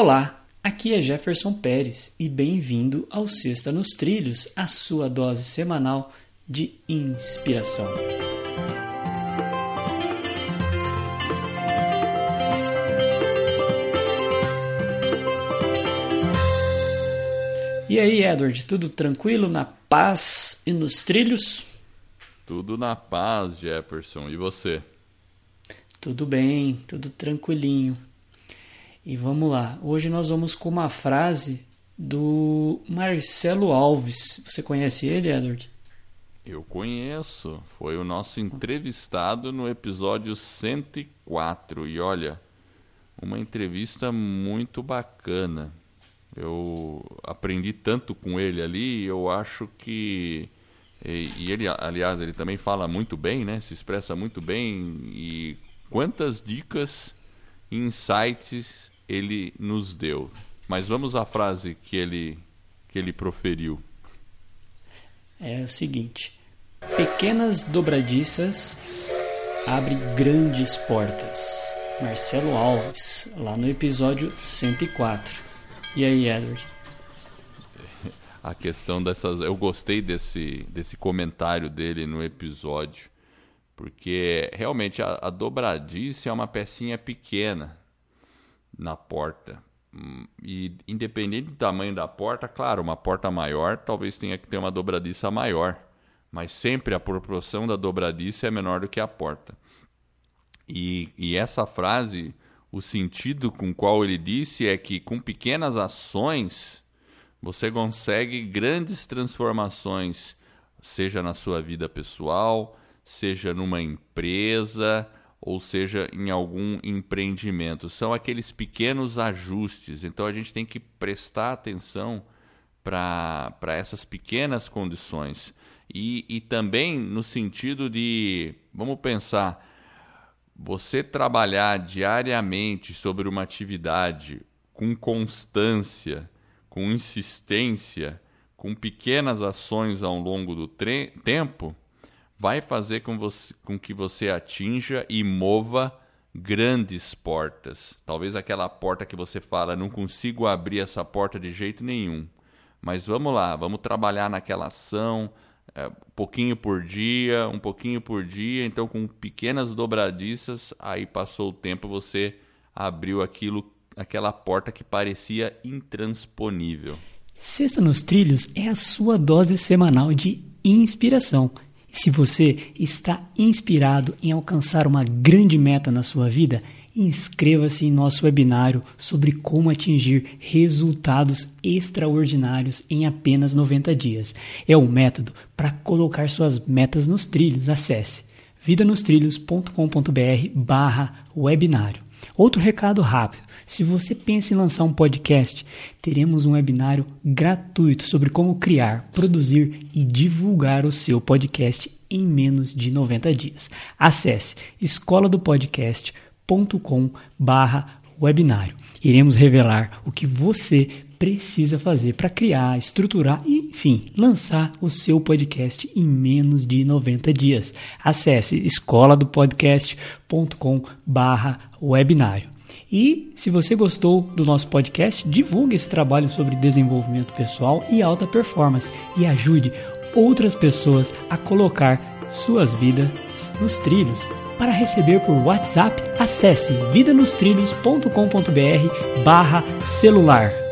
Olá, aqui é Jefferson Pérez e bem-vindo ao Sexta nos Trilhos, a sua dose semanal de inspiração. E aí, Edward, tudo tranquilo, na paz e nos trilhos? Tudo na paz, Jefferson. E você? Tudo bem, tudo tranquilinho. E vamos lá. Hoje nós vamos com uma frase do Marcelo Alves. Você conhece ele, Edward? Eu conheço. Foi o nosso entrevistado no episódio 104. E olha, uma entrevista muito bacana. Eu aprendi tanto com ele ali, eu acho que. E, ele, aliás, ele também fala muito bem, né? Se expressa muito bem. E quantas dicas, insights ele nos deu. Mas vamos à frase que ele, que ele proferiu. É o seguinte: Pequenas dobradiças abrem grandes portas. Marcelo Alves, lá no episódio 104. E aí, Edward? A questão dessas. Eu gostei desse, desse comentário dele no episódio, porque realmente a, a dobradiça é uma pecinha pequena na porta. E independente do tamanho da porta, claro, uma porta maior talvez tenha que ter uma dobradiça maior, mas sempre a proporção da dobradiça é menor do que a porta. E, e essa frase, o sentido com qual ele disse é que com pequenas ações você consegue grandes transformações, seja na sua vida pessoal, seja numa empresa, ou seja, em algum empreendimento. São aqueles pequenos ajustes. Então a gente tem que prestar atenção para essas pequenas condições. E, e também no sentido de, vamos pensar, você trabalhar diariamente sobre uma atividade com constância, com insistência, com pequenas ações ao longo do tempo vai fazer com, você, com que você atinja e mova grandes portas. Talvez aquela porta que você fala, não consigo abrir essa porta de jeito nenhum. Mas vamos lá, vamos trabalhar naquela ação, é, um pouquinho por dia, um pouquinho por dia. Então, com pequenas dobradiças, aí passou o tempo, você abriu aquilo, aquela porta que parecia intransponível. Sexta nos Trilhos é a sua dose semanal de inspiração. Se você está inspirado em alcançar uma grande meta na sua vida, inscreva-se em nosso webinário sobre como atingir resultados extraordinários em apenas 90 dias. É o um método para colocar suas metas nos trilhos. Acesse vidanostrilhos.com.br barra webinário. Outro recado rápido. Se você pensa em lançar um podcast, teremos um webinário gratuito sobre como criar, produzir e divulgar o seu podcast em menos de 90 dias. Acesse escola do podcast.com/webinário. Iremos revelar o que você precisa fazer para criar, estruturar e, enfim, lançar o seu podcast em menos de 90 dias. Acesse escola do podcast.com/webinário. E se você gostou do nosso podcast, divulgue esse trabalho sobre desenvolvimento pessoal e alta performance e ajude outras pessoas a colocar suas vidas nos trilhos. Para receber por WhatsApp, acesse vidanostrilhos.com.br barra celular.